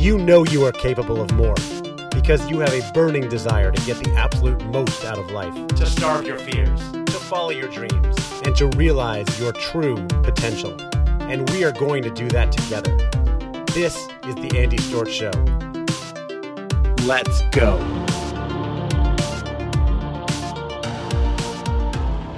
you know you are capable of more because you have a burning desire to get the absolute most out of life, to starve your fears, to follow your dreams, and to realize your true potential. And we are going to do that together. This is the Andy Storch Show. Let's go.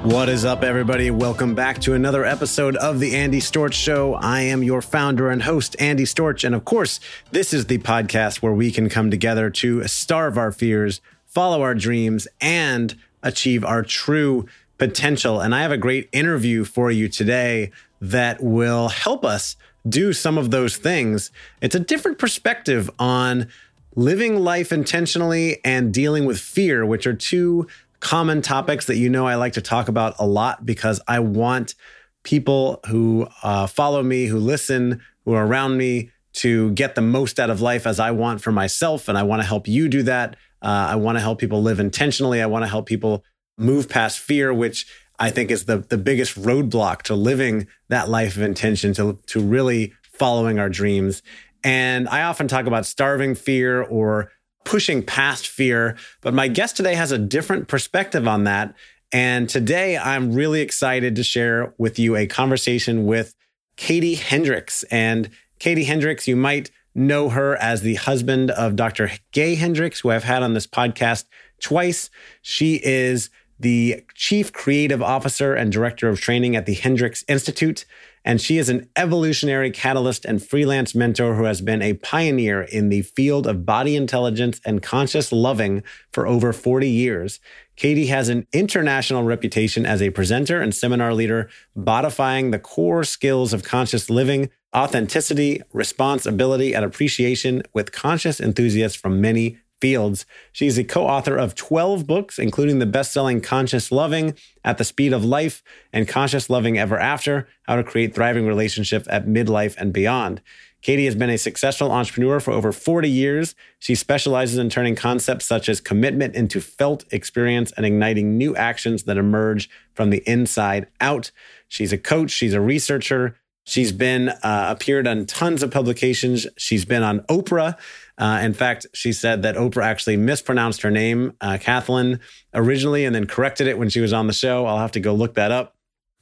What is up, everybody? Welcome back to another episode of The Andy Storch Show. I am your founder and host, Andy Storch. And of course, this is the podcast where we can come together to starve our fears, follow our dreams, and achieve our true potential. And I have a great interview for you today that will help us do some of those things. It's a different perspective on living life intentionally and dealing with fear, which are two common topics that you know I like to talk about a lot because I want people who uh, follow me, who listen, who are around me to get the most out of life as I want for myself. And I want to help you do that. Uh, I want to help people live intentionally. I want to help people move past fear, which I think is the, the biggest roadblock to living that life of intention, to, to really following our dreams. And I often talk about starving fear or pushing past fear. But my guest today has a different perspective on that. And today I'm really excited to share with you a conversation with Katie Hendricks. And Katie Hendricks, you might know her as the husband of Dr. Gay Hendricks, who I've had on this podcast twice. She is the chief creative officer and director of training at the Hendricks Institute. And she is an evolutionary catalyst and freelance mentor who has been a pioneer in the field of body intelligence and conscious loving for over 40 years. Katie has an international reputation as a presenter and seminar leader, bodifying the core skills of conscious living, authenticity, responsibility, and appreciation with conscious enthusiasts from many fields. She's a co author of 12 books, including the best selling Conscious Loving, At the Speed of Life, and Conscious Loving Ever After How to Create Thriving Relationships at Midlife and Beyond. Katie has been a successful entrepreneur for over 40 years. She specializes in turning concepts such as commitment into felt experience and igniting new actions that emerge from the inside out. She's a coach, she's a researcher. She's been uh, appeared on tons of publications. She's been on Oprah. Uh, in fact, she said that Oprah actually mispronounced her name, uh, Kathleen, originally, and then corrected it when she was on the show. I'll have to go look that up.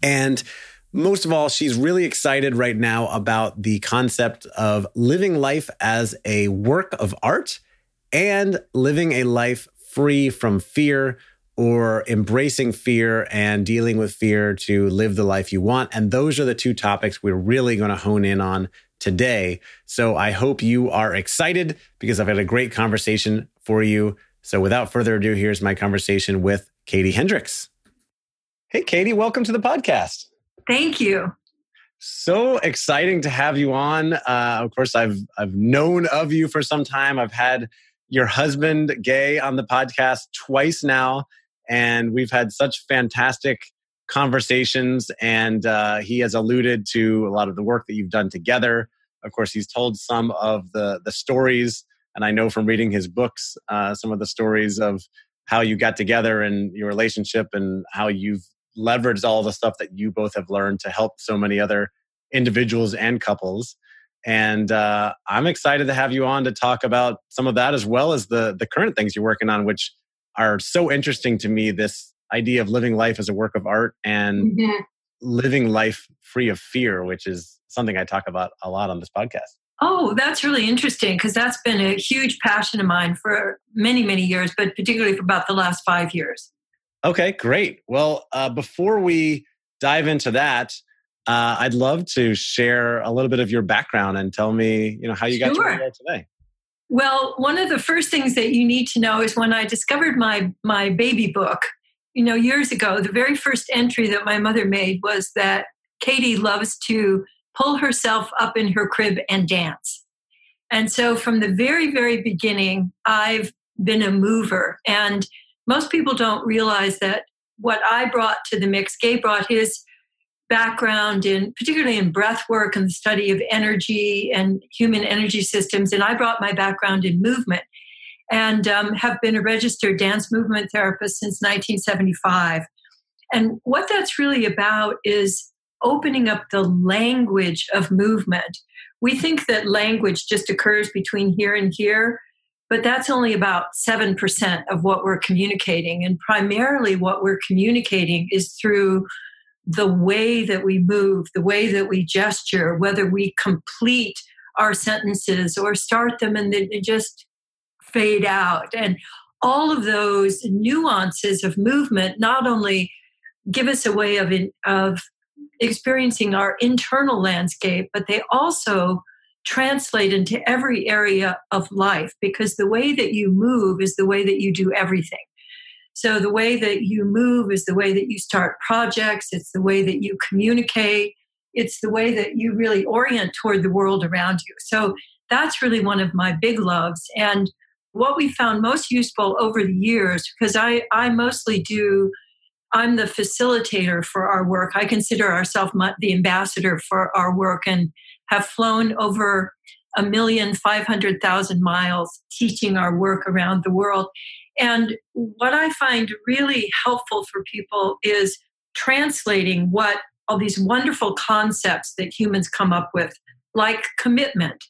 And most of all, she's really excited right now about the concept of living life as a work of art and living a life free from fear or embracing fear and dealing with fear to live the life you want. And those are the two topics we're really going to hone in on today. So I hope you are excited because I've had a great conversation for you. So without further ado, here's my conversation with Katie Hendricks. Hey, Katie, welcome to the podcast. Thank you. So exciting to have you on. Uh, of course, I've I've known of you for some time. I've had your husband Gay on the podcast twice now, and we've had such fantastic conversations, and uh, he has alluded to a lot of the work that you've done together. Of course, he's told some of the the stories, and I know from reading his books uh, some of the stories of how you got together and your relationship, and how you've leveraged all the stuff that you both have learned to help so many other individuals and couples. And uh, I'm excited to have you on to talk about some of that as well as the the current things you're working on, which are so interesting to me. This idea of living life as a work of art and mm-hmm. living life free of fear, which is something I talk about a lot on this podcast. Oh, that's really interesting because that's been a huge passion of mine for many, many years, but particularly for about the last five years. Okay, great. Well, uh, before we dive into that, uh, I'd love to share a little bit of your background and tell me, you know, how you got to where you are today. Well, one of the first things that you need to know is when I discovered my my baby book, you know, years ago, the very first entry that my mother made was that Katie loves to pull herself up in her crib and dance. And so from the very, very beginning, I've been a mover. And most people don't realize that what I brought to the mix, Gay brought his background in particularly in breath work and the study of energy and human energy systems and i brought my background in movement and um, have been a registered dance movement therapist since 1975. And what that's really about is opening up the language of movement, we think that language just occurs between here and here, but that's only about 7% of what we're communicating. And primarily, what we're communicating is through the way that we move, the way that we gesture, whether we complete our sentences or start them and then just fade out. And all of those nuances of movement not only give us a way of, of experiencing our internal landscape, but they also translate into every area of life because the way that you move is the way that you do everything. So the way that you move is the way that you start projects, it's the way that you communicate, it's the way that you really orient toward the world around you. So that's really one of my big loves. And what we found most useful over the years, because I, I mostly do, I'm the facilitator for our work. I consider ourselves the ambassador for our work and have flown over a million five hundred thousand miles teaching our work around the world. And what I find really helpful for people is translating what all these wonderful concepts that humans come up with, like commitment.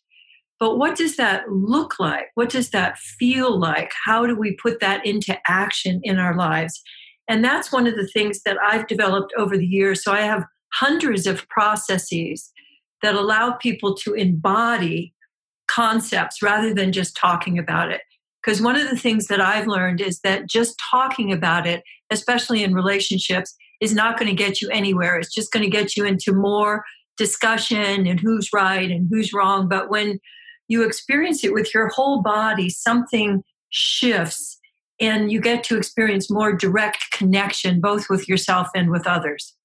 But what does that look like? What does that feel like? How do we put that into action in our lives? And that's one of the things that I've developed over the years. So I have hundreds of processes that allow people to embody concepts rather than just talking about it. Because one of the things that I've learned is that just talking about it, especially in relationships, is not going to get you anywhere. It's just going to get you into more discussion and who's right and who's wrong. But when you experience it with your whole body, something shifts and you get to experience more direct connection, both with yourself and with others.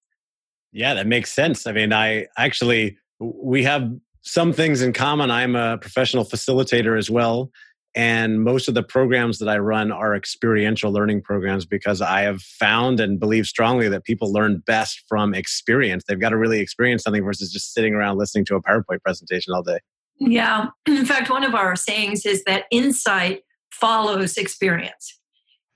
Yeah, that makes sense. I mean, I actually, we have some things in common. I'm a professional facilitator as well. And most of the programs that I run are experiential learning programs because I have found and believe strongly that people learn best from experience. They've got to really experience something versus just sitting around listening to a PowerPoint presentation all day. Yeah. In fact, one of our sayings is that insight follows experience.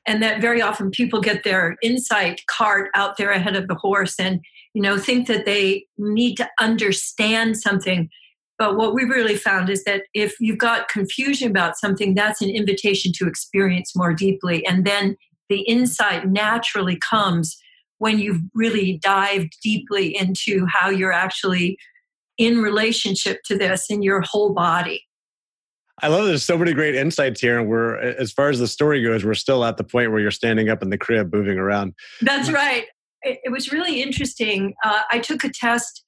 And that very often people get their insight cart out there ahead of the horse and, you know, think that they need to understand something but what we really found is that if you've got confusion about something, that's an invitation to experience more deeply. And then the insight naturally comes when you've really dived deeply into how you're actually in relationship to this in your whole body. I love there's so many great insights here. And we're, as far as the story goes, we're still at the point where you're standing up in the crib moving around. That's right. It, it was really interesting. Uh, I took a test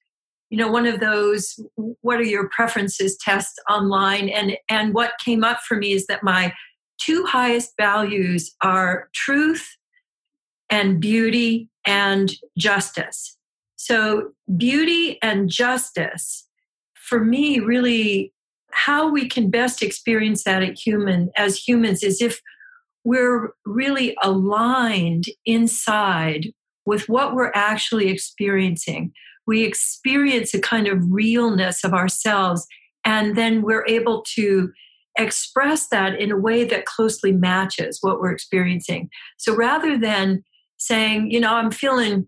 you know one of those what are your preferences tests online and and what came up for me is that my two highest values are truth and beauty and justice so beauty and justice for me really how we can best experience that at human as humans is if we're really aligned inside with what we're actually experiencing we experience a kind of realness of ourselves, and then we're able to express that in a way that closely matches what we're experiencing. So rather than saying, you know, I'm feeling,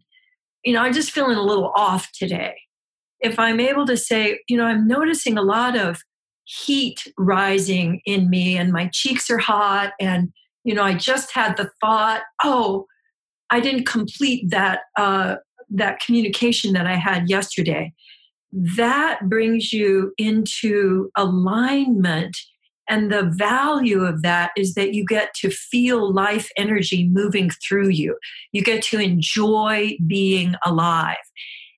you know, I'm just feeling a little off today, if I'm able to say, you know, I'm noticing a lot of heat rising in me and my cheeks are hot and you know i just had the thought oh i didn't complete that uh, that communication that I had yesterday, that brings you into alignment. And the value of that is that you get to feel life energy moving through you. You get to enjoy being alive.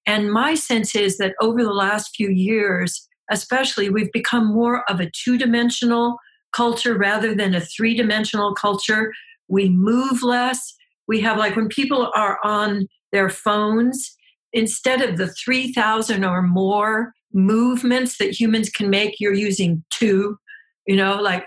And my sense is that over the last few years, especially, we've become more of a two dimensional culture rather than a three dimensional culture. We move less. We have, like, when people are on their phones instead of the 3000 or more movements that humans can make you're using two you know like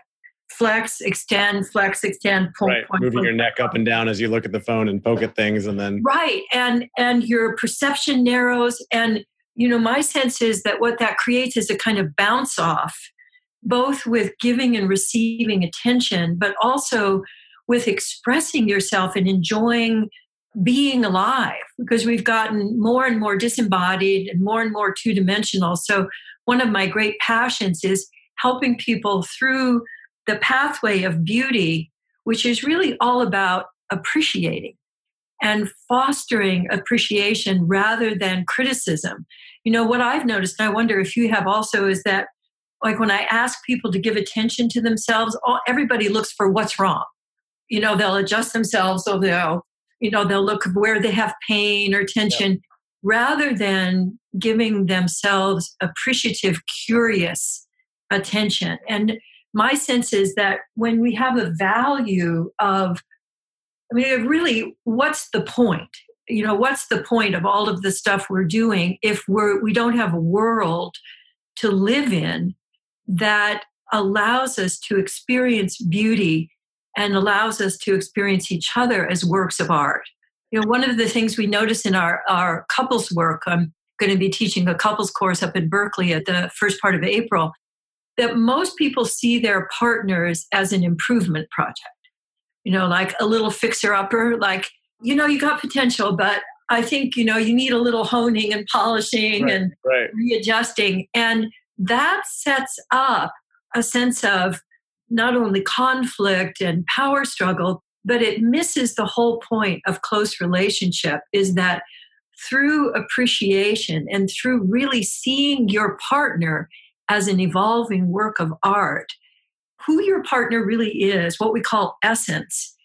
flex extend flex extend point, right point, moving point, your neck up and down as you look at the phone and poke at things and then right and and your perception narrows and you know my sense is that what that creates is a kind of bounce off both with giving and receiving attention but also with expressing yourself and enjoying being alive because we've gotten more and more disembodied and more and more two dimensional. So, one of my great passions is helping people through the pathway of beauty, which is really all about appreciating and fostering appreciation rather than criticism. You know, what I've noticed, and I wonder if you have also, is that like when I ask people to give attention to themselves, all, everybody looks for what's wrong. You know, they'll adjust themselves, so they'll, you know, they'll look where they have pain or tension. Yeah rather than giving themselves appreciative, curious attention. And my sense is that when we have a value of, I mean, really, what's the point? You know, what's the point of all of the stuff we're doing if we're we don't have a world to live in that allows us to experience beauty and allows us to experience each other as works of art? You know, one of the things we notice in our, our couples work, I'm going to be teaching a couples course up in Berkeley at the first part of April, that most people see their partners as an improvement project. You know, like a little fixer upper, like, you know, you got potential, but I think, you know, you need a little honing and polishing right, and right. readjusting. And that sets up a sense of not only conflict and power struggle, but it misses the whole point of close relationship is that through appreciation and through really seeing your partner as an evolving work of art, who your partner really is, what we call essence,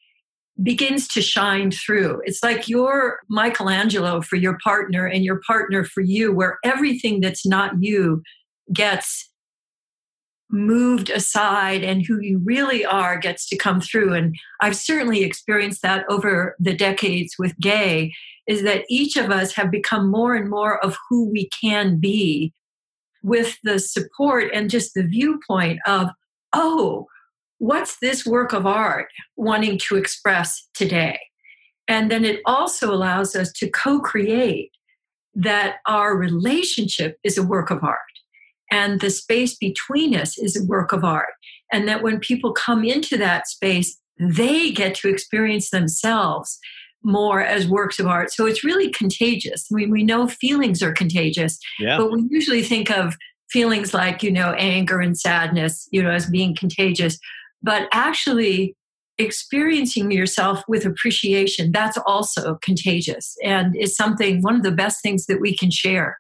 begins to shine through. It's like you're Michelangelo for your partner and your partner for you, where everything that's not you gets moved aside and who you really are gets to come through. And I've certainly experienced that over the decades with Gay, is that each of us have become more and more of who we can be with the support and just the viewpoint of, oh, what's this work of art wanting to express today? And then it also allows us to co create that our relationship is a work of art and the space between us is a work of art. And that when people come into that space, they get to experience themselves more as works of art. So it's really contagious. I mean, we know feelings are contagious, yeah. but we usually think of feelings like, you know, anger and sadness, you know, as being contagious. But actually, experiencing yourself with appreciation, that's also contagious and is something, one of the best things that we can share.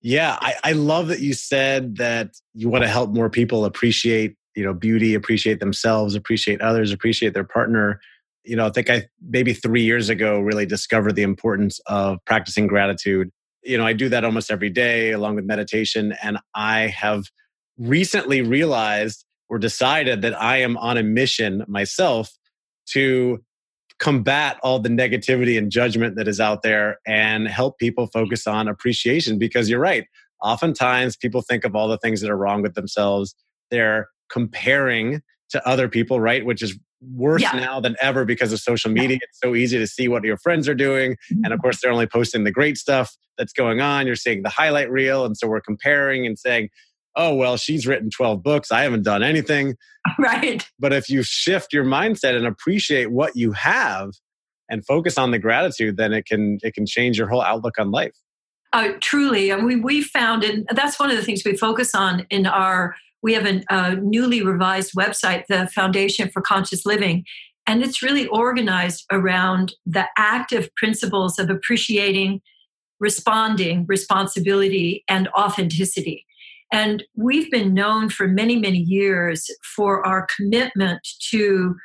Yeah, I, I love that you said that you want to help more people appreciate, you know, beauty, appreciate themselves, appreciate others, appreciate their partner. You know, I think I maybe three years ago really discovered the importance of practicing gratitude. You know, I do that almost every day along with meditation. And I have recently realized or decided that I am on a mission myself to combat all the negativity and judgment that is out there and help people focus on appreciation because you're right. Oftentimes people think of all the things that are wrong with themselves. They're comparing to other people, right? Which is worse yeah. now than ever because of social media. It's so easy to see what your friends are doing. And of mm-hmm. course, they're only posting the great stuff that's going on. You're seeing the highlight reel. And so we're comparing and saying, oh, well, she's written 12 books. I haven't done anything. Right. But if you shift your mindset and appreciate what you have and focus on the gratitude, then it can it can change your whole outlook on life. Uh, truly, and we we found, and that's one of the things we focus on in our. We have a, a newly revised website, the Foundation for Conscious Living, and it's really organized around the active principles of appreciating, responding, responsibility, and authenticity. And we've been known for many, many years for our commitment to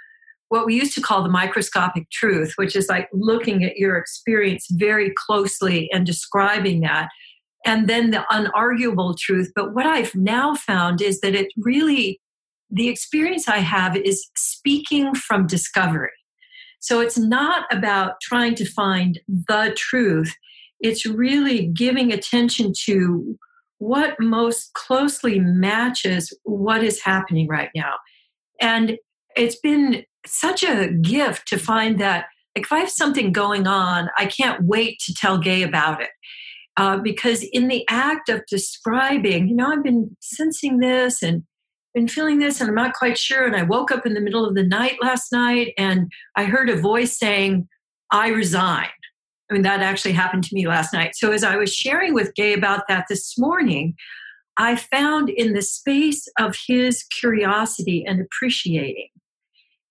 what we used to call the microscopic truth, which is like looking at your experience very closely and describing that. And then the unarguable truth. But what I've now found is that it really, the experience I have is speaking from discovery. So it's not about trying to find the truth, it's really giving attention to what most closely matches what is happening right now. And it's been such a gift to find that, like, if I have something going on, I can't wait to tell Gay about it. Uh, because in the act of describing, you know, I've been sensing this and been feeling this, and I'm not quite sure. And I woke up in the middle of the night last night and I heard a voice saying, I resign. I mean, that actually happened to me last night. So as I was sharing with Gay about that this morning, I found in the space of his curiosity and appreciating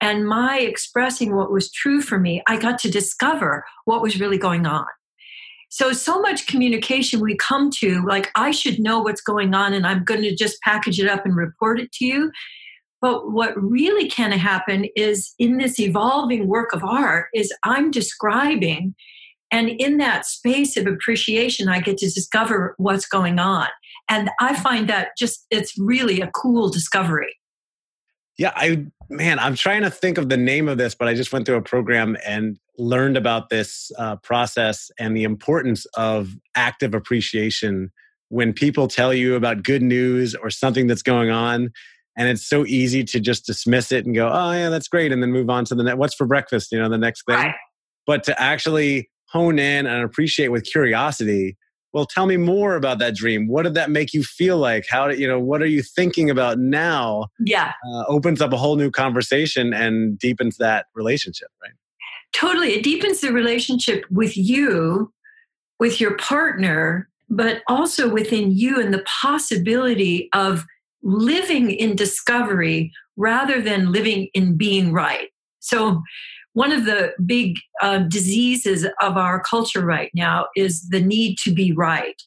and my expressing what was true for me, I got to discover what was really going on. So, so much communication we come to, like, I should know what's going on and I'm going to just package it up and report it to you. But what really can happen is in this evolving work of art, is I'm describing, and in that space of appreciation, I get to discover what's going on. And I find that just, it's really a cool discovery. Yeah, I man, I'm trying to think of the name of this, but I just went through a program and learned about this uh, process and the importance of active appreciation when people tell you about good news or something that's going on. And it's so easy to just dismiss it and go, "Oh yeah, that's great," and then move on to the next. What's for breakfast? You know, the next thing. Right. But to actually hone in and appreciate with curiosity well tell me more about that dream what did that make you feel like how did you know what are you thinking about now yeah uh, opens up a whole new conversation and deepens that relationship right totally it deepens the relationship with you with your partner but also within you and the possibility of living in discovery rather than living in being right so one of the big uh, diseases of our culture right now is the need to be right.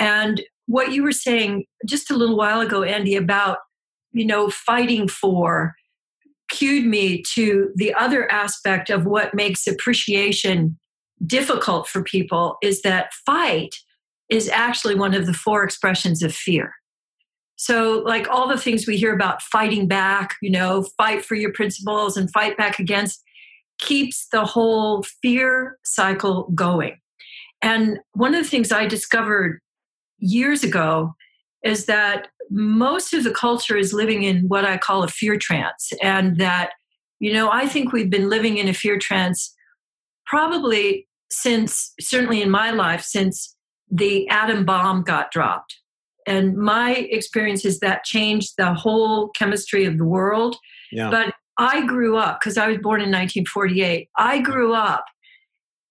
And what you were saying just a little while ago, Andy, about you know fighting for cued me to the other aspect of what makes appreciation difficult for people is that fight is actually one of the four expressions of fear. So, like all the things we hear about fighting back, you know, fight for your principles and fight back against, keeps the whole fear cycle going. And one of the things I discovered years ago is that most of the culture is living in what I call a fear trance. And that, you know, I think we've been living in a fear trance probably since, certainly in my life, since the atom bomb got dropped. And my experience is that changed the whole chemistry of the world. Yeah. But I grew up, because I was born in 1948, I grew up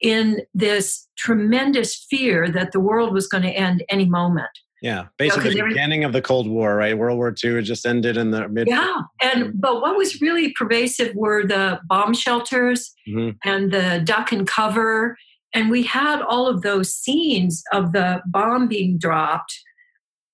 in this tremendous fear that the world was going to end any moment. Yeah, basically you know, the beginning of the Cold War, right? World War II just ended in the mid. Yeah, and but what was really pervasive were the bomb shelters mm-hmm. and the duck and cover, and we had all of those scenes of the bomb being dropped,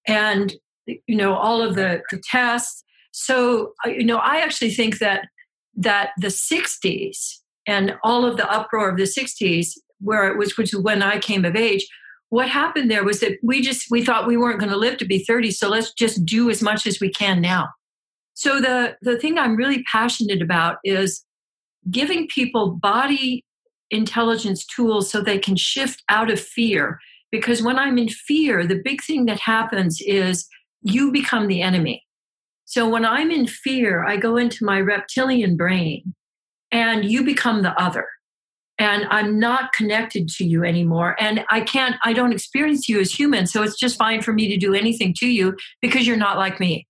and you know all of the, the tests so, uh, you know, I actually think that that the 60s and all of the uproar of the 60s, where it was, which is when I came of age, what happened there was that we just we thought we weren't going to live to be 30, so let's just do as much as we can now. So the the thing I'm really passionate about is giving people body intelligence tools so they can shift out of fear because when I'm in fear, the big thing that happens is you become the enemy. So when I'm in fear, I go into my reptilian brain and you become the other. And I'm not connected to you anymore. And I can't, I don't experience you as human. So it's just fine for me to do anything to you because you're not like me.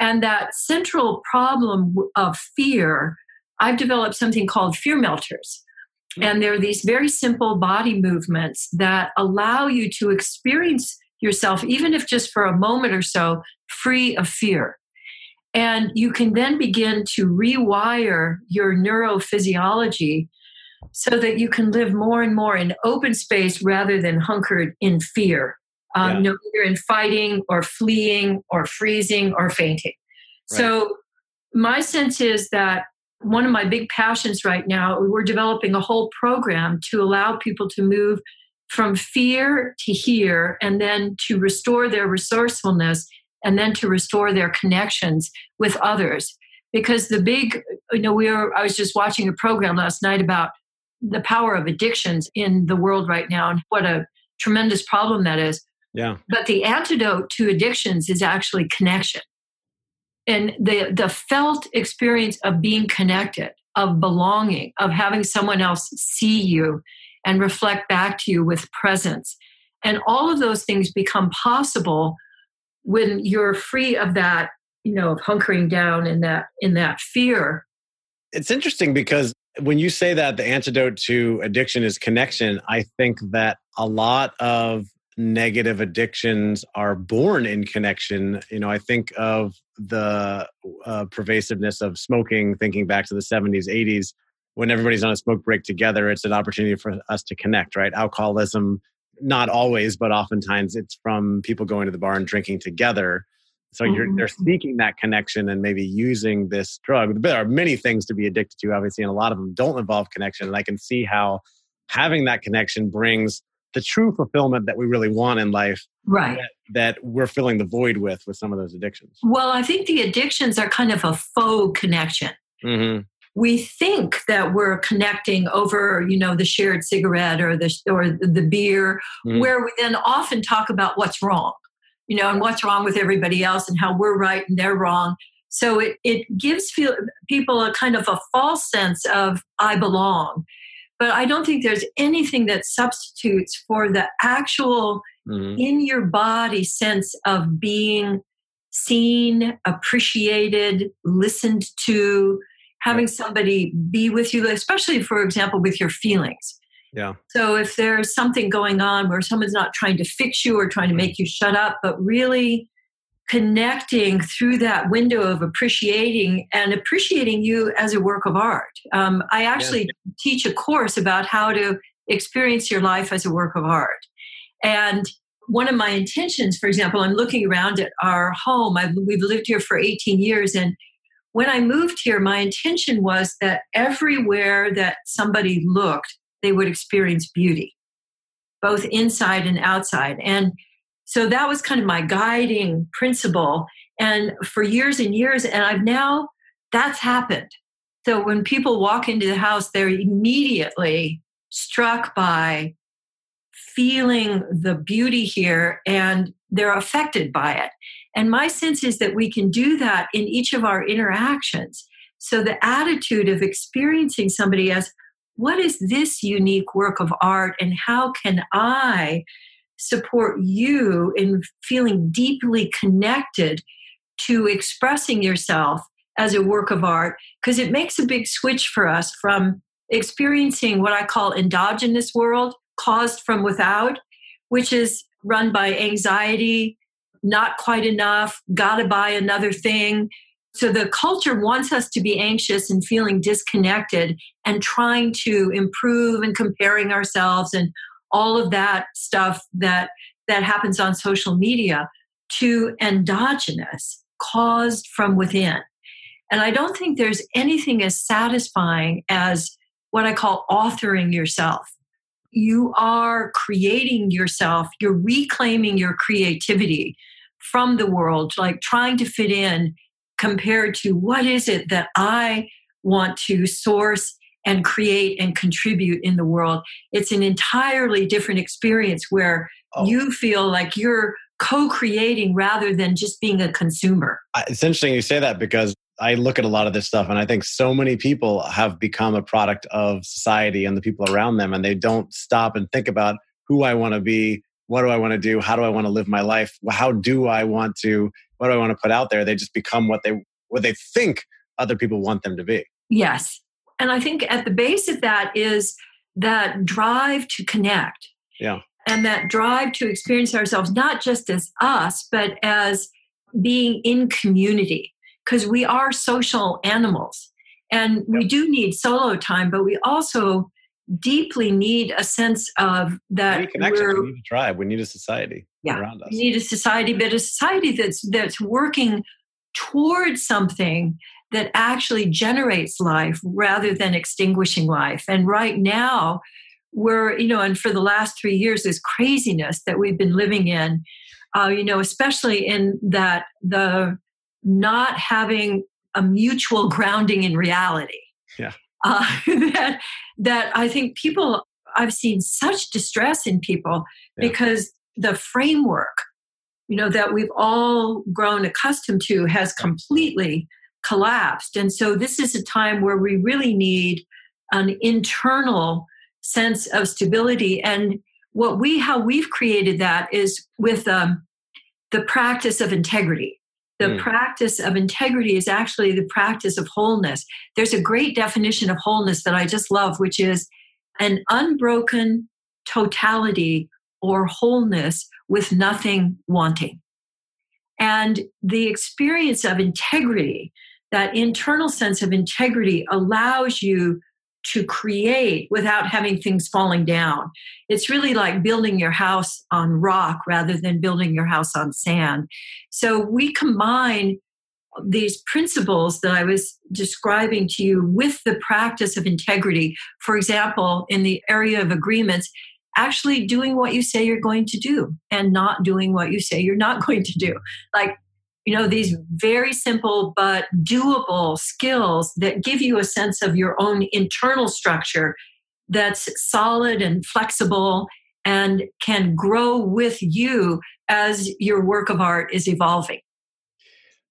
And that central problem of fear, I've developed something called fear melters. Hmm. And there are these very simple body movements that allow you to experience yourself, even if just for a moment or so, free of fear. And you can then begin to rewire your neurophysiology so that you can live more and more in open space rather than hunkered in fear, um, yeah. no either in fighting or fleeing or freezing or fainting. Right. So, my sense is that one of my big passions right now, we're developing a whole program to allow people to move from fear to here and then to restore their resourcefulness and then to restore their connections with others. Because the big, you know, we were, I was just watching a program last night about the power of addictions in the world right now and what a tremendous problem that is. Yeah. But the antidote to addictions is actually connection. And the, the felt experience of being connected, of belonging, of having someone else see you and reflect back to you with presence. And all of those things become possible when you're free of that you know of hunkering down in that in that fear it's interesting because when you say that the antidote to addiction is connection i think that a lot of negative addictions are born in connection. You know, I think of the uh, pervasiveness of smoking, thinking back to the 70s, 80s, when everybody's on a smoke break together, it's an opportunity for us to connect, right? Alcoholism, not always, but oftentimes it's from people going to the bar and drinking together. So mm-hmm. they're seeking that connection and maybe using this drug. There are many things to be addicted to, obviously, and a lot of them don't involve connection. And I can see how having that connection brings the true fulfillment that we really want in life right that, that, we're filling the void with with some of those addictions well i think the addictions are kind of a faux connection mm-hmm. we think that we're connecting over you know the shared cigarette or the or the beer mm-hmm. where we then often talk about what's wrong you know and what's wrong with everybody else and how we're right and they're wrong so it, it gives feel, people a kind of a false sense of i belong but I don't think there's anything that substitutes for the actual mm-hmm. in your body sense of being seen, appreciated, listened to, having somebody be with you, especially, for example, with your feelings. Yeah. So if there's something going on where someone's not trying to fix you or trying to make you shut up, but really connecting through that window of appreciating and appreciating you as a work of art. Um, I actually teach a course about how to experience your life as a work of art. And one of my intentions, for example, I'm looking around at our home. I've, we've lived here for 18 years. And when I moved here, my intention was that everywhere that somebody looked, they would experience beauty, both inside and outside. And so that was kind of my guiding principle. And for years and years, and I've now, that's happened. So when people walk into the house, they're immediately struck by feeling the beauty here and they're affected by it. And my sense is that we can do that in each of our interactions. So the attitude of experiencing somebody as, what is this unique work of art and how can I support you in feeling deeply connected to expressing yourself as a work of art? Because it makes a big switch for us from experiencing what I call endogenous world caused from without which is run by anxiety not quite enough got to buy another thing so the culture wants us to be anxious and feeling disconnected and trying to improve and comparing ourselves and all of that stuff that that happens on social media to endogenous caused from within. And i don't think there's anything as satisfying as what i call authoring yourself. You are creating yourself. You're reclaiming your creativity from the world like trying to fit in compared to what is it that i want to source and create and contribute in the world. It's an entirely different experience where oh. you feel like you're co creating rather than just being a consumer. It's interesting you say that because I look at a lot of this stuff and I think so many people have become a product of society and the people around them, and they don't stop and think about who I want to be, what do I want to do, how do I want to live my life, how do I want to, what do I want to put out there. They just become what they what they think other people want them to be. Yes, and I think at the base of that is that drive to connect. Yeah. And that drive to experience ourselves not just as us, but as being in community, because we are social animals. And we do need solo time, but we also deeply need a sense of that we need connection. We need a tribe. We need a society yeah, around us. We need a society, but a society that's that's working towards something that actually generates life rather than extinguishing life. And right now, we're, you know, and for the last three years, this craziness that we've been living in, uh, you know, especially in that the not having a mutual grounding in reality. Uh, that, that I think people, I've seen such distress in people yeah. because the framework, you know, that we've all grown accustomed to has completely collapsed. And so this is a time where we really need an internal sense of stability. And what we, how we've created that is with um, the practice of integrity. The mm. practice of integrity is actually the practice of wholeness. There's a great definition of wholeness that I just love, which is an unbroken totality or wholeness with nothing wanting. And the experience of integrity, that internal sense of integrity, allows you to create without having things falling down. It's really like building your house on rock rather than building your house on sand. So we combine these principles that I was describing to you with the practice of integrity. For example, in the area of agreements, actually doing what you say you're going to do and not doing what you say you're not going to do. Like you know these very simple but doable skills that give you a sense of your own internal structure that's solid and flexible and can grow with you as your work of art is evolving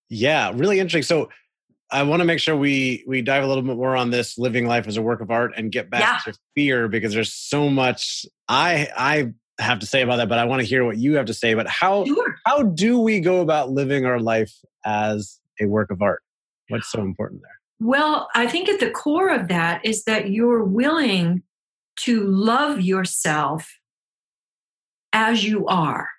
yeah really interesting so i want to make sure we we dive a little bit more on this living life as a work of art and get back yeah. to fear because there's so much i i have to say about that, but I want to hear what you have to say But how sure. how do we go about living our life as a work of art? What's so important there? Well, I think at the core of that is that you're willing to love yourself as you are,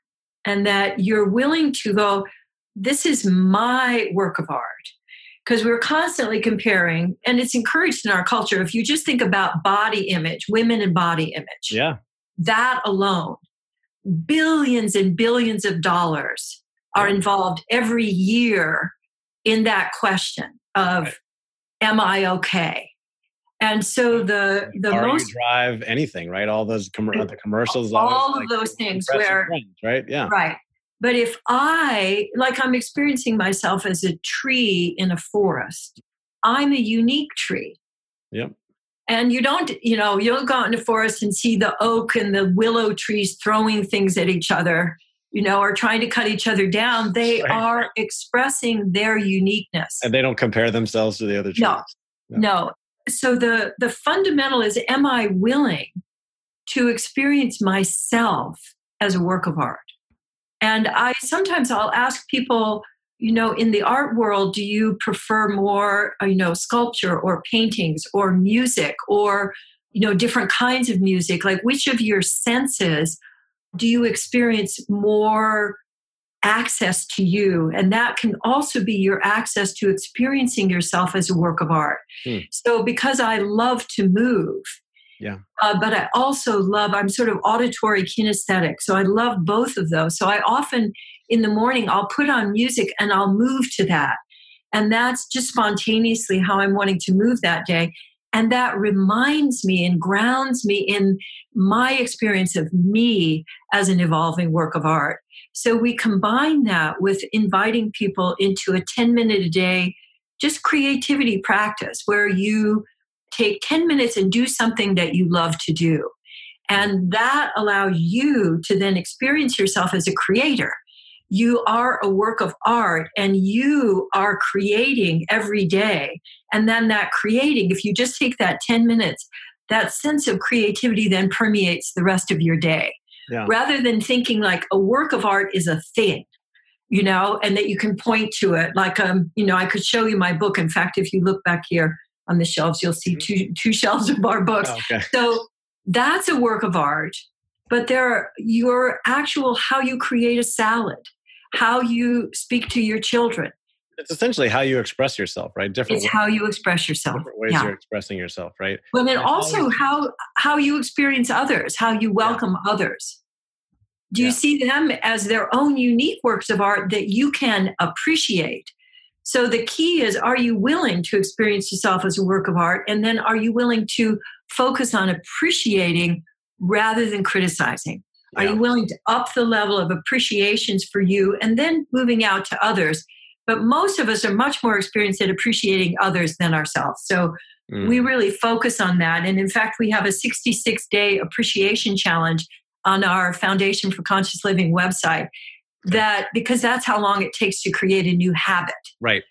and that you're willing to go, This is my work of art. Because we're constantly comparing, and it's encouraged in our culture. If you just think about body image, women and body image. Yeah that alone, billions and billions of dollars are involved every year in that question of right. am I okay? And so the the Car most drive anything, right? All those com- the commercials, all of like those things where friends, right? Yeah, right. But if I like, I'm experiencing myself as a tree in a forest. I'm a unique tree. Yep and you don't you know you don't go out in the forest and see the oak and the willow trees throwing things at each other you know or trying to cut each other down. They right. are expressing their uniqueness. And they don't compare themselves to the other trees. No no, no. so the the fundamental is am i willing to experience myself as a work of art? And i sometimes i'll ask people you know in the art world do you prefer more uh, you know sculpture or paintings or music or you know different kinds of music? Like which of your senses do you experience more access to you? And that can also be your access to experiencing yourself as a work of art. Hmm. so because i love to move yeah. uh, but i also love i'm sort of auditory kinesthetic so i love both of those. So i often in the morning, I'll put on music and I'll move to that. And that's just spontaneously how I'm wanting to move that day. And that reminds me and grounds me in my experience of me as an evolving work of art. So we combine that with inviting people into a 10 minute a day, just creativity practice where you take 10 minutes and do something that you love to do. And that allows you to then experience yourself as a creator you are a work of art and you are creating every day. And then that creating, if you just take that 10 minutes, that sense of creativity then permeates the rest of your day. Yeah. Rather than thinking like a work of art is a thing, you know, and that you can point to it. Like, um, you know, I could show you my book. In fact, if you look back here on the shelves, you'll see mm-hmm. two, two shelves of our books. Oh, okay. So that's a work of art. But there are your actual how you create a salad how you speak to your children. It's essentially how you express yourself, right? Different it's ways, how you express yourself. Different ways yeah. you're expressing yourself, right? Well, then also how how you experience others, how you welcome yeah. others. Do you yeah. see them as their own unique works of art that you can appreciate? So the key is are you willing to experience yourself as a work of art? And then are you willing to focus on appreciating rather than criticizing? Are you willing to up the level of appreciations for you and then moving out to others? But most of us are much more experienced at appreciating others than ourselves. So mm. we really focus on that. And in fact, we have a 66 day appreciation challenge on our Foundation for Conscious Living website that because that's how long it takes to create a new habit. Right.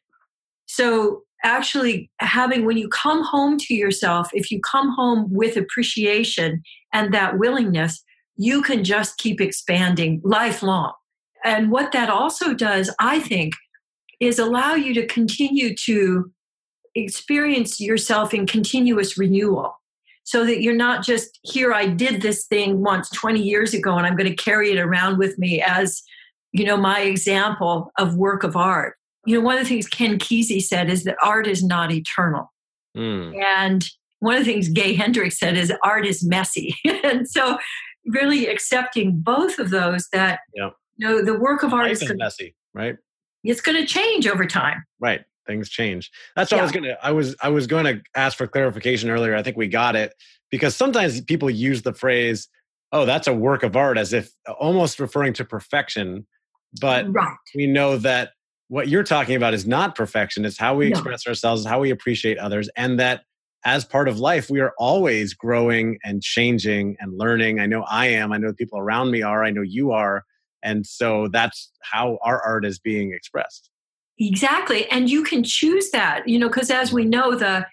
So actually having when you come home to yourself if you come home with appreciation and that willingness you can just keep expanding lifelong. And what that also does, I think, is allow you to continue to experience yourself in continuous renewal. so that you're not just here i did this thing once 20 years ago and i'm going to carry it around with me as you know my example of work of art you know one of the things ken kesey said is that art is not eternal mm. and one of the things gay hendricks said is art is messy and so really accepting both of those that yeah. you know the work of art is, is messy right it's going to change over time right things change. That's what yeah. I was gonna. I was I was going to ask for clarification earlier. I think we got it because sometimes people use the phrase, "Oh, that's a work of art," as if almost referring to perfection. But right. we know that what you're talking about is not perfection. It's how we no. express ourselves, how we appreciate others, and that as part of life, we are always growing and changing and learning. I know I am. I know the people around me are. I know you are. And so that's how our art is being expressed. Exactly. And you can choose that, you know, because as we know, the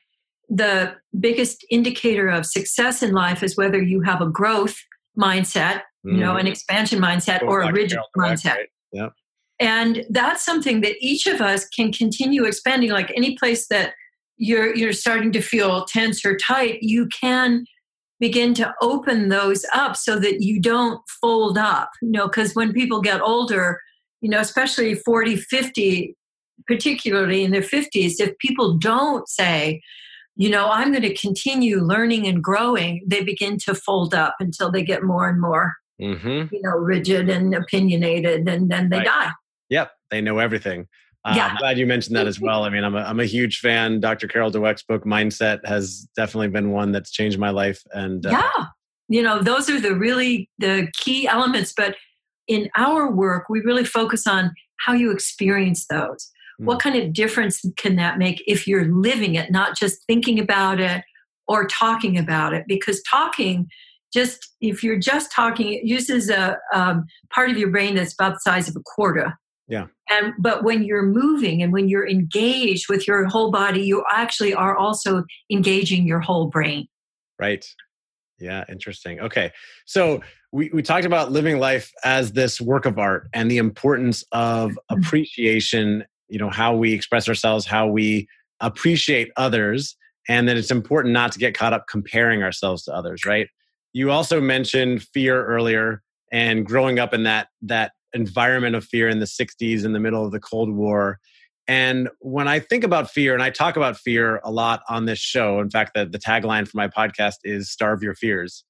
the biggest indicator of success in life is whether you have a growth mindset, you mm. know, an mm-hmm. expansion mindset or a rigid mindset. Right? Yeah. And that's something that each of us can continue expanding. Like any place that you're you're starting to feel tense or tight, you can begin to open those up so that you don't fold up. You know, because when people get older, you know, especially 40, 50, particularly in their 50s, if people don't say, you know, I'm going to continue learning and growing, they begin to fold up until they get more and more, mm-hmm. you know, rigid and opinionated, and then they right. die. Yep, they know everything. Uh, yeah. I'm glad you mentioned that as well. I mean, I'm a, I'm a huge fan. Dr. Carol Dweck's book, Mindset, has definitely been one that's changed my life. And uh, yeah, you know, those are the really the key elements. But in our work, we really focus on how you experience those. Mm. What kind of difference can that make if you're living it, not just thinking about it or talking about it? Because talking, just if you're just talking, it uses a um, part of your brain that's about the size of a quarter. Yeah. And but when you're moving and when you're engaged with your whole body, you actually are also engaging your whole brain. Right. Yeah, interesting. Okay. So we, we talked about living life as this work of art and the importance of mm-hmm. appreciation you know how we express ourselves how we appreciate others and that it's important not to get caught up comparing ourselves to others right you also mentioned fear earlier and growing up in that that environment of fear in the 60s in the middle of the cold war and when i think about fear and i talk about fear a lot on this show in fact the, the tagline for my podcast is starve your fears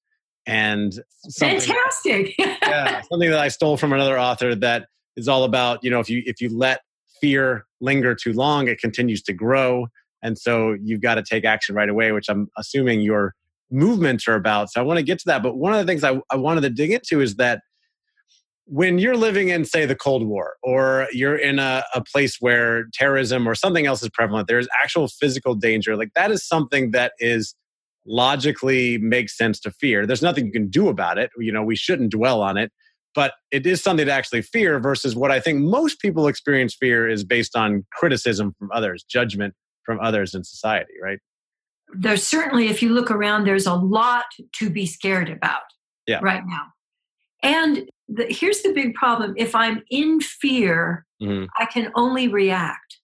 and fantastic yeah something that i stole from another author that is all about you know if you if you let fear linger too long, it continues to grow. And so you've got to take action right away, which I'm assuming your movements are about. So I want to get to that. But one of the things I, I wanted to dig into is that when you're living in, say, the Cold War, or you're in a, a place where terrorism or something else is prevalent, there's actual physical danger. Like that is something that is logically makes sense to fear. There's nothing you can do about it. You know, we shouldn't dwell on it but it is something to actually fear versus what I think most people experience fear is based on criticism from others, judgment from others in society, right? There's certainly, if you look around, there's a lot to be scared about yeah. right now. And the, here's the big problem if I'm in fear, mm-hmm. I can only react.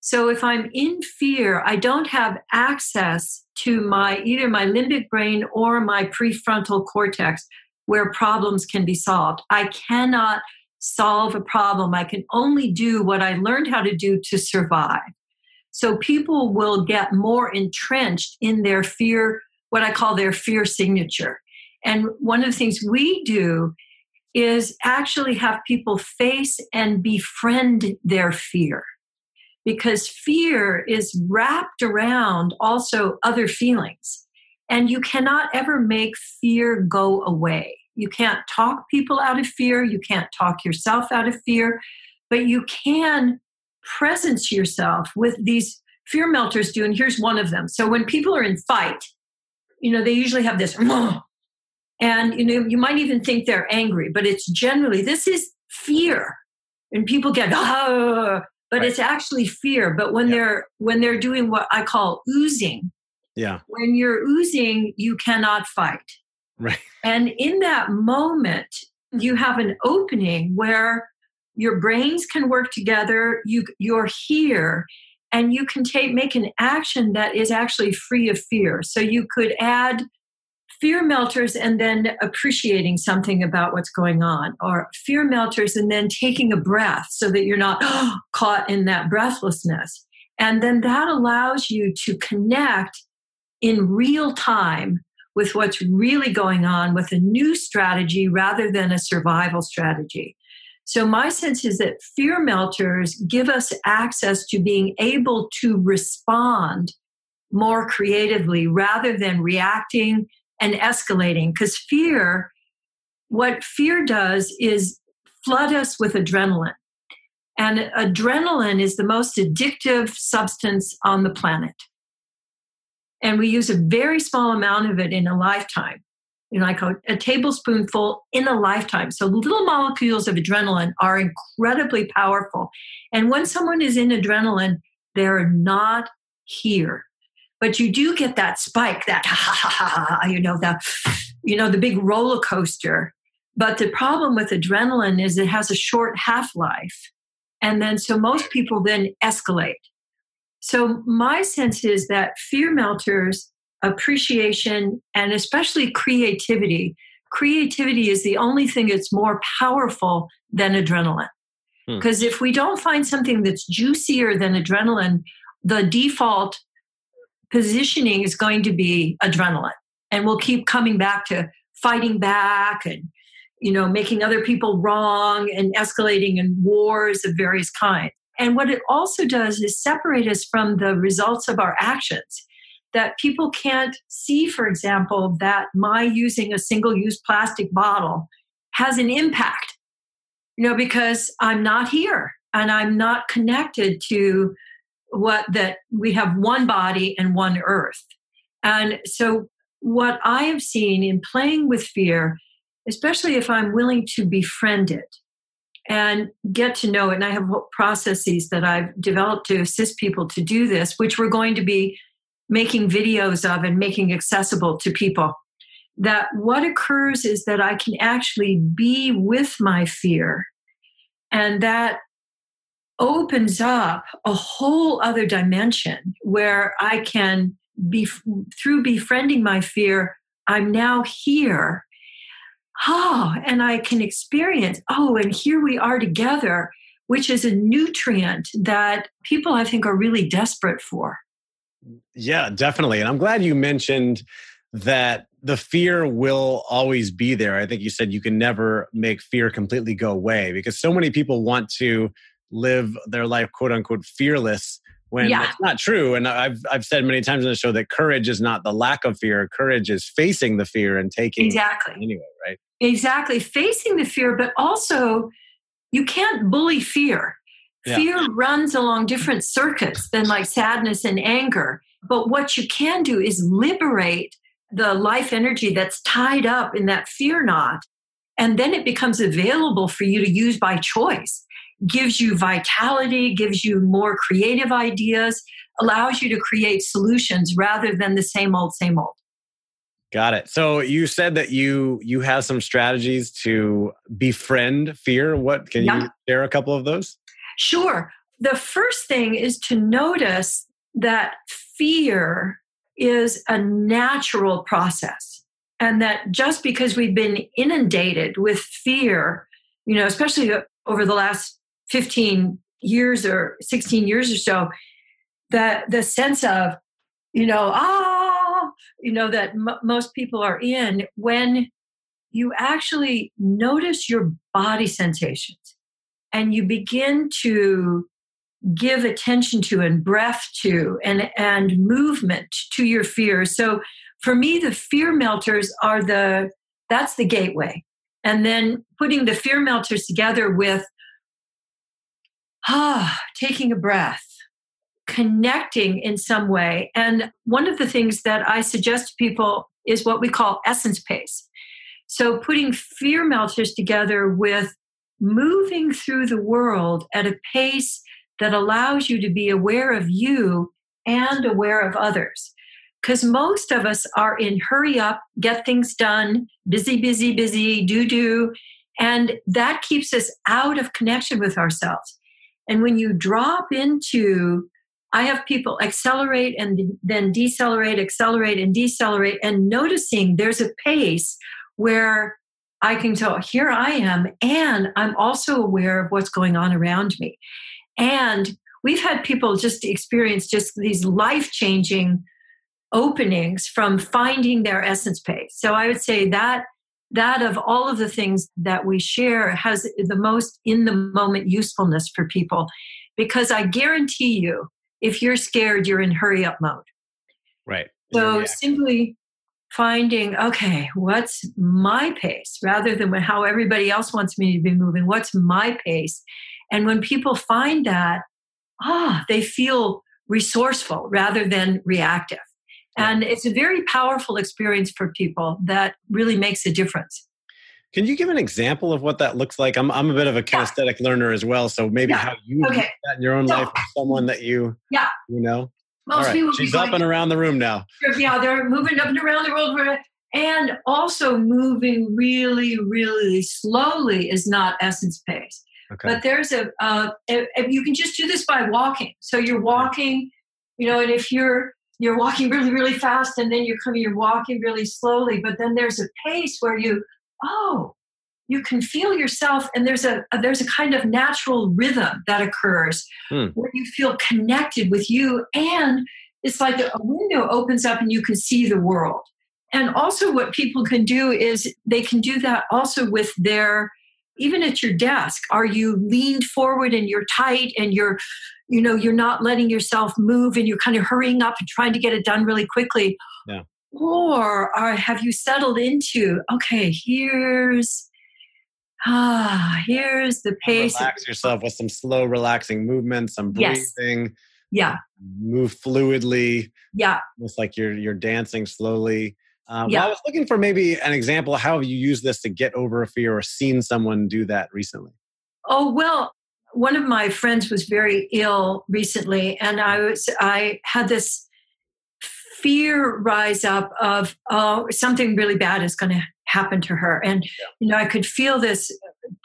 So if I'm in fear, I don't have access to my either my limbic brain or my prefrontal cortex where problems can be solved. I cannot solve a problem. I can only do what I learned how to do to survive. So people will get more entrenched in their fear, what I call their fear signature. And one of the things we do is actually have people face and befriend their fear. Because fear is wrapped around also other feelings. And you cannot ever make fear go away. You can't talk people out of fear. You can't talk yourself out of fear, but you can presence yourself with these fear melters do. And here's one of them. So when people are in fight, you know, they usually have this, and you know, you might even think they're angry, but it's generally this is fear. And people get, oh, but right. it's actually fear. But when yeah. they're when they're doing what I call oozing, yeah. When you're oozing, you cannot fight. Right. And in that moment, you have an opening where your brains can work together, you you're here, and you can take make an action that is actually free of fear. So you could add fear melters and then appreciating something about what's going on, or fear melters and then taking a breath so that you're not caught in that breathlessness. And then that allows you to connect in real time with what's really going on with a new strategy rather than a survival strategy. So, my sense is that fear melters give us access to being able to respond more creatively rather than reacting and escalating. Because fear, what fear does is flood us with adrenaline. And adrenaline is the most addictive substance on the planet. And we use a very small amount of it in a lifetime, you know, like a, a tablespoonful in a lifetime. So little molecules of adrenaline are incredibly powerful. And when someone is in adrenaline, they're not here. But you do get that spike, that ha ha ha ha, you know, the you know, the big roller coaster. But the problem with adrenaline is it has a short half-life. And then so most people then escalate. So my sense is that fear melters, appreciation, and especially creativity. Creativity is the only thing that's more powerful than adrenaline. Because hmm. if we don't find something that's juicier than adrenaline, the default positioning is going to be adrenaline. And we'll keep coming back to fighting back and you know making other people wrong and escalating in wars of various kinds and what it also does is separate us from the results of our actions that people can't see for example that my using a single use plastic bottle has an impact you know because i'm not here and i'm not connected to what that we have one body and one earth. And so what i have seen in playing with fear especially if i'm willing to befriend it and get to know it and i have processes that i've developed to assist people to do this which we're going to be making videos of and making accessible to people that what occurs is that i can actually be with my fear and that opens up a whole other dimension where I can be through befriending my fear, I'm now here. Oh, and I can experience, oh, and here we are together, which is a nutrient that people I think are really desperate for. Yeah, definitely. And I'm glad you mentioned that the fear will always be there. I think you said you can never make fear completely go away because so many people want to live their life quote unquote fearless when yeah. it's not true. And i've i've said many times on the show that courage is not the lack of fear. Courage is facing the fear and taking exactly. anyway right? Exactly. Facing the fear but also you can't bully fear. Yeah. fear runs along different circuits than like sadness and anger. But what you can do is liberate the life energy that's tied up in that fear knot and then it becomes available for you to use by choice gives you vitality, gives you more creative ideas, allows you to create solutions rather than the same old, same old. Got it. So you said that you you have some strategies to befriend fear. What can yeah. you share a couple of those? Sure. The first thing is to notice that fear is a natural process and that just because we've been inundated with fear, you know, especially over the last 15 years or 16 years or so that the sense of you know ah you know that m- most people are in when you actually notice your body sensations and you begin to give attention to and breath to and and movement to your fears. So for me the fear melters are the that's the gateway. And then putting the fear melters together with ah, taking a breath, connecting in some way. And one of the things that I suggest to people is what we call essence pace. So putting fear melters together with moving through the world at a pace that allows you to be aware of you and aware of others. Because most of us are in hurry up, get things done, busy, busy, busy, do, do. And that keeps us out of connection with ourselves. And when you drop into I have people accelerate and then decelerate, accelerate and decelerate, and noticing there's a pace where I can tell, here I am, and I'm also aware of what's going on around me. And we've had people just experience just these life changing openings from finding their essence pace. So I would say that that of all of the things that we share has the most in the moment usefulness for people because I guarantee you if you're scared, you're in hurry up mode. Right. So simply finding, okay, what's my pace rather than how everybody else wants me to be moving? What's my pace? And when people find that, ah, they feel resourceful rather than reactive. And it's a very powerful experience for people that really makes a difference. Can you give an example of what that looks like? I'm, I'm a bit of a kinesthetic yeah. learner as well, so maybe yeah. how you okay. that in your own so, life with someone that you yeah you know. Most people she's up and around the room now. Yeah, they're moving up and around the world, and also moving really, really slowly is not essence pace. Okay. But there's a uh, if you can just do this by walking. So you're walking, you know, and if you're you're walking really, really fast, and then you're coming, you're walking really slowly. But then there's a pace where you oh, you can feel yourself and there's a, a, there's a kind of natural rhythm that occurs hmm. where you feel connected with you and it's like a window opens up and you can see the world and also what people can do is they can do that also with their even at your desk are you leaned forward and you're tight and you're you know you're not letting yourself move and you're kind of hurrying up and trying to get it done really quickly. Yeah. Or are, have you settled into okay here's ah here's the pace relax yourself with some slow relaxing movements some breathing. Yes. yeah. Move fluidly. Yeah. Almost like you're you're dancing slowly. Um, yeah. Well, I was looking for maybe an example of how you use this to get over a fear or seen someone do that recently. Oh well, one of my friends was very ill recently, and I was I had this fear rise up of oh something really bad is going to happen to her. And you know i could feel this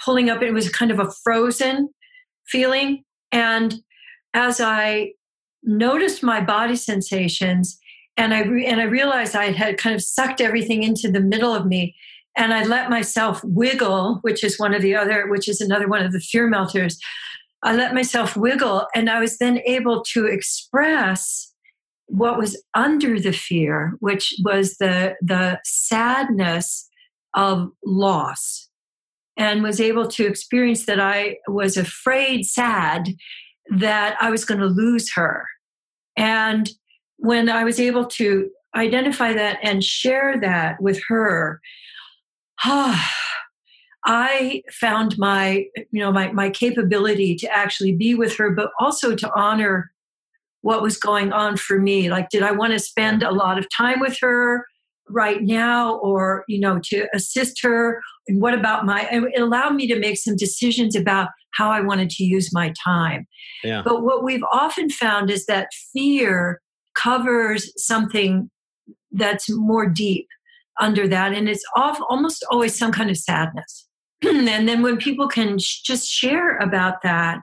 pulling up it was kind of a frozen feeling. And as i noticed my body sensations and i re- and i realized i had kind of sucked everything into the middle of me and i let myself wiggle which is one of the other which is another one of the fear melters i let myself wiggle and i was then able to express what was under the fear, which was the, the sadness of loss, and was able to experience that I was afraid, sad, that I was going to lose her. And when I was able to identify that and share that with her, I found my, you know, my, my capability to actually be with her, but also to honor what was going on for me. Like, did I want to spend a lot of time with her right now or, you know, to assist her? And what about my, it allowed me to make some decisions about how I wanted to use my time. Yeah. But what we've often found is that fear covers something that's more deep under that. And it's off, almost always some kind of sadness. and then when people can sh- just share about that,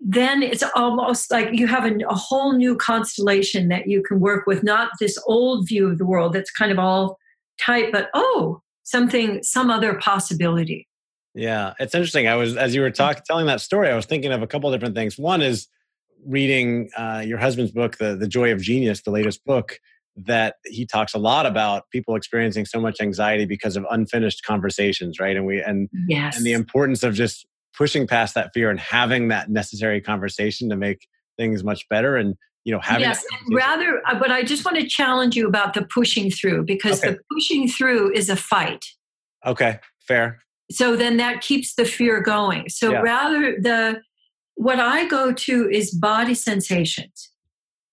then it's almost like you have a, a, whole new constellation that you can work with, not this old view of the world that's kind of all tight, but oh, something, some other possibility. Yeah, it's interesting. I was, as you were talking, telling that story, I was thinking of a couple of different things. One is reading uh, your husband's book, the the Joy of Genius, the latest book, that he talks a lot about people experiencing so much anxiety because of unfinished conversations, right? And we and yes. and the importance of just pushing past that fear and having that necessary conversation to make things much better and you know having yes rather uh, but i just want to challenge you about the pushing through because okay. the pushing through is a fight okay fair so then that keeps the fear going so yeah. rather the what i go to is body sensations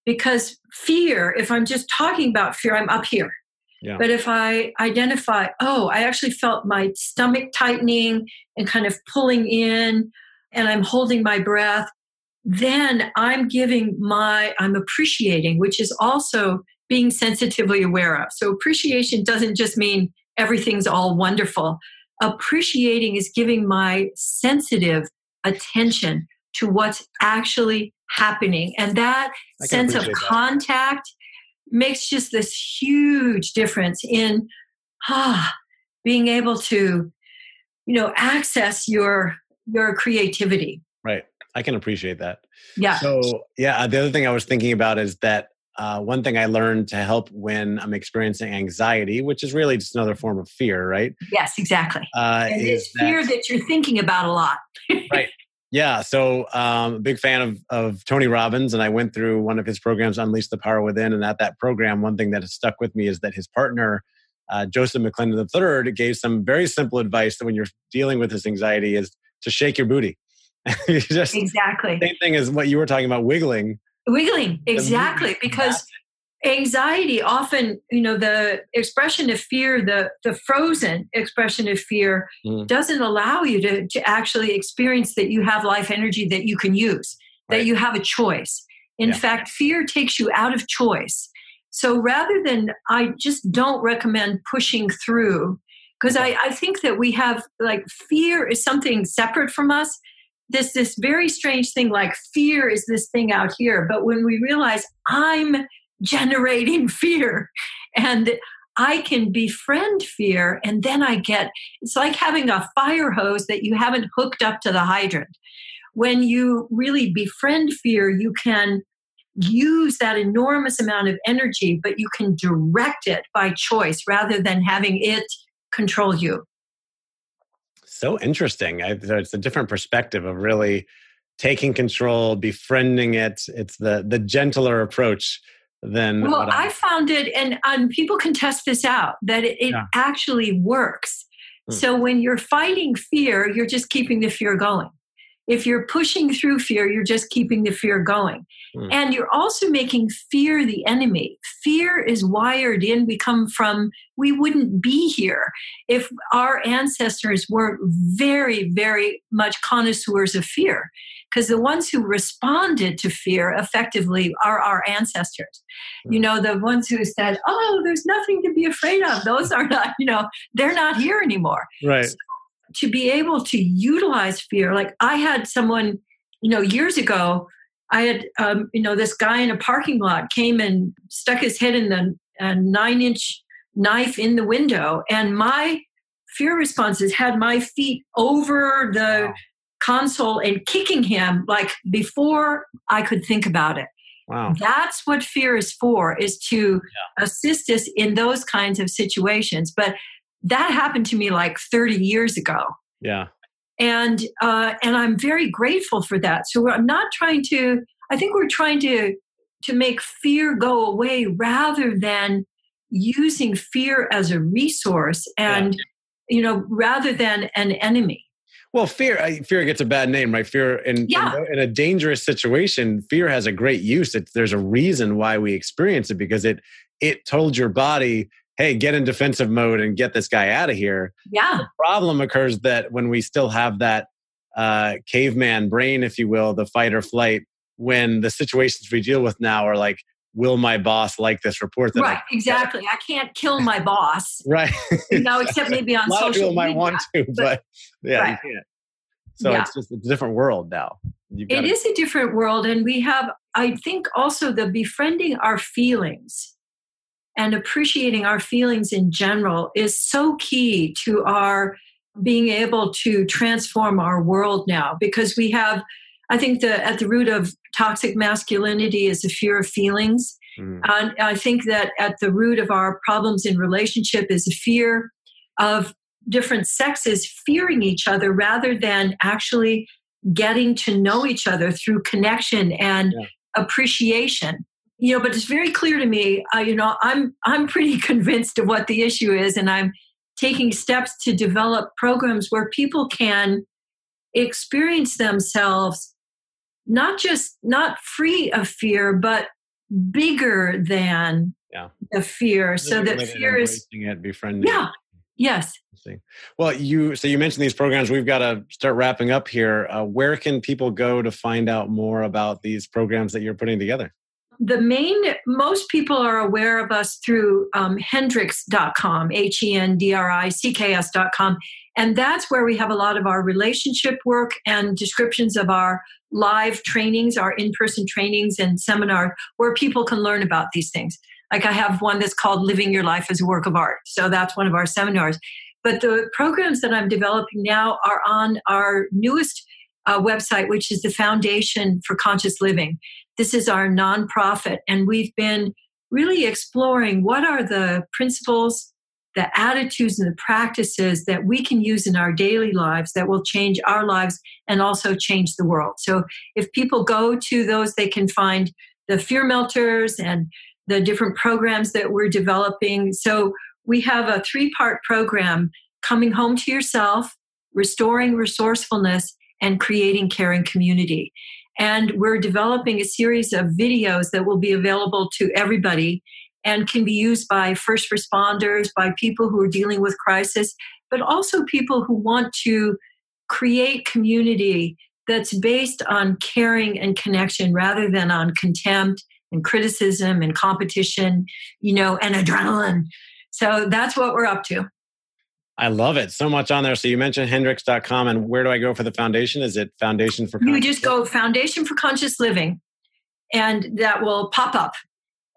because fear if i'm just talking about fear i'm up here yeah. But if I identify, oh, I actually felt my stomach tightening and kind of pulling in, and I'm holding my breath, then I'm giving my, I'm appreciating, which is also being sensitively aware of. So appreciation doesn't just mean everything's all wonderful. Appreciating is giving my sensitive attention to what's actually happening. And that sense of contact that. makes just this huge difference in ah, being able to, you know, access your your creativity. Right. I can appreciate that. Yeah. So yeah, the other thing I was thinking about is that uh, one thing I learned to help when I'm experiencing anxiety, which is really just another form of fear, right? Yes, exactly. Uh, and it's fear that, that you're thinking about a lot. right. Yeah. So, um, a big fan of, of Tony Robbins, and I went through one of his programs, Unleash the Power Within. And at that program, one thing that has stuck with me is that his partner, uh, Joseph McClendon III, gave some very simple advice that when you're dealing with this anxiety is to shake your booty. just exactly same thing as what you were talking about, wiggling. Wiggling, exactly, because anxiety often, you know, the expression of fear, the the frozen expression of fear, mm. doesn't allow you to to actually experience that you have life energy that you can use, right. that you have a choice. In yeah. fact, fear takes you out of choice. So rather than, I just don't recommend pushing through because I, I think that we have like fear is something separate from us this this very strange thing like fear is this thing out here but when we realize i'm generating fear and i can befriend fear and then i get it's like having a fire hose that you haven't hooked up to the hydrant when you really befriend fear you can use that enormous amount of energy but you can direct it by choice rather than having it control you so interesting. I, it's a different perspective of really taking control, befriending it. It's the the gentler approach than. Well, I, found it, and um, people can test this out that it, it yeah. actually works. Hmm. So when you're fighting fear, you're just keeping the fear going. If you're pushing through fear, you're just keeping the fear going. Mm. And you're also making fear the enemy. Fear is wired in. We come from, we wouldn't be here if our ancestors weren't very, very much connoisseurs of fear. Because the ones who responded to fear effectively are our ancestors. Mm. You know, the ones who said, oh, there's nothing to be afraid of. Those are not, you know, they're not here anymore. Right. So to be able to utilize fear, like I had someone, you know, years ago I had, um, you know, this guy in a parking lot came and stuck his head in the nine inch knife in the window. And my fear responses had my feet over the wow. console and kicking him like before I could think about it. Wow. That's what fear is for, is to yeah. assist us in those kinds of situations. But that happened to me like 30 years ago. Yeah and uh, and I'm very grateful for that. So I'm not trying to. I think we're trying to to make fear go away rather than using fear as a resource and yeah. you know rather than an enemy. Well, fear fear gets a bad name, right? Fear in, yeah. in, in a dangerous situation, fear has a great use. It's, there's a reason why we experience it because it it told your body hey, get in defensive mode and get this guy out of here. Yeah. The problem occurs that when we still have that uh, caveman brain, if you will, the fight or flight, when the situations we deal with now are like, will my boss like this report? That right, I- exactly. I can't kill my boss. right. You know, except maybe on a lot social of people media, might want to, but, but yeah, right. you can't. So yeah. it's just a different world now. It is a different world. And we have, I think, also the befriending our feelings and appreciating our feelings in general is so key to our being able to transform our world now because we have i think the at the root of toxic masculinity is the fear of feelings mm. and i think that at the root of our problems in relationship is a fear of different sexes fearing each other rather than actually getting to know each other through connection and yeah. appreciation you know but it's very clear to me uh, you know i'm i'm pretty convinced of what the issue is and i'm taking steps to develop programs where people can experience themselves not just not free of fear but bigger than yeah. the fear so that fear is it, befriending yeah. Yes. Well you so you mentioned these programs. We've got to start wrapping up here. Uh, where can people go to find out more about these programs that you're putting together the main, most people are aware of us through um, hendricks.com, H E N D R I C K S.com. And that's where we have a lot of our relationship work and descriptions of our live trainings, our in person trainings and seminars where people can learn about these things. Like I have one that's called Living Your Life as a Work of Art. So that's one of our seminars. But the programs that I'm developing now are on our newest uh, website, which is the Foundation for Conscious Living. This is our nonprofit, and we've been really exploring what are the principles, the attitudes, and the practices that we can use in our daily lives that will change our lives and also change the world. So, if people go to those, they can find the fear melters and the different programs that we're developing. So, we have a three part program coming home to yourself, restoring resourcefulness, and creating caring community. And we're developing a series of videos that will be available to everybody and can be used by first responders, by people who are dealing with crisis, but also people who want to create community that's based on caring and connection rather than on contempt and criticism and competition, you know, and adrenaline. So that's what we're up to. I love it. So much on there. So you mentioned hendricks.com and where do I go for the foundation? Is it Foundation for You just go Foundation for Conscious Living and that will pop up.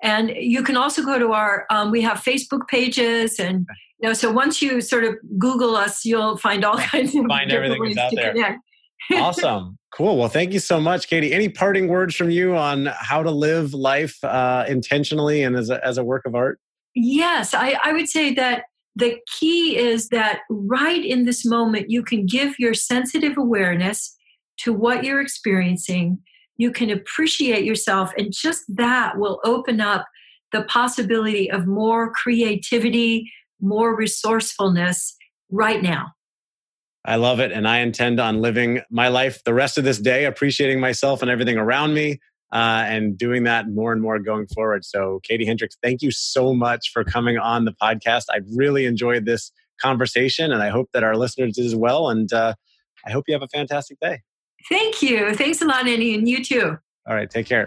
And you can also go to our, um, we have Facebook pages and, you know, so once you sort of Google us, you'll find all kinds of find everything ways out there. awesome. Cool. Well, thank you so much, Katie. Any parting words from you on how to live life uh, intentionally and as a, as a work of art? Yes, I, I would say that the key is that right in this moment, you can give your sensitive awareness to what you're experiencing. You can appreciate yourself, and just that will open up the possibility of more creativity, more resourcefulness right now. I love it. And I intend on living my life the rest of this day, appreciating myself and everything around me, uh, and doing that more and more going forward. So, Katie Hendricks, thank you so much for coming on the podcast. I really enjoyed this conversation, and I hope that our listeners did as well. And uh, I hope you have a fantastic day. Thank you. Thanks a lot, Andy, and you too. All right, take care.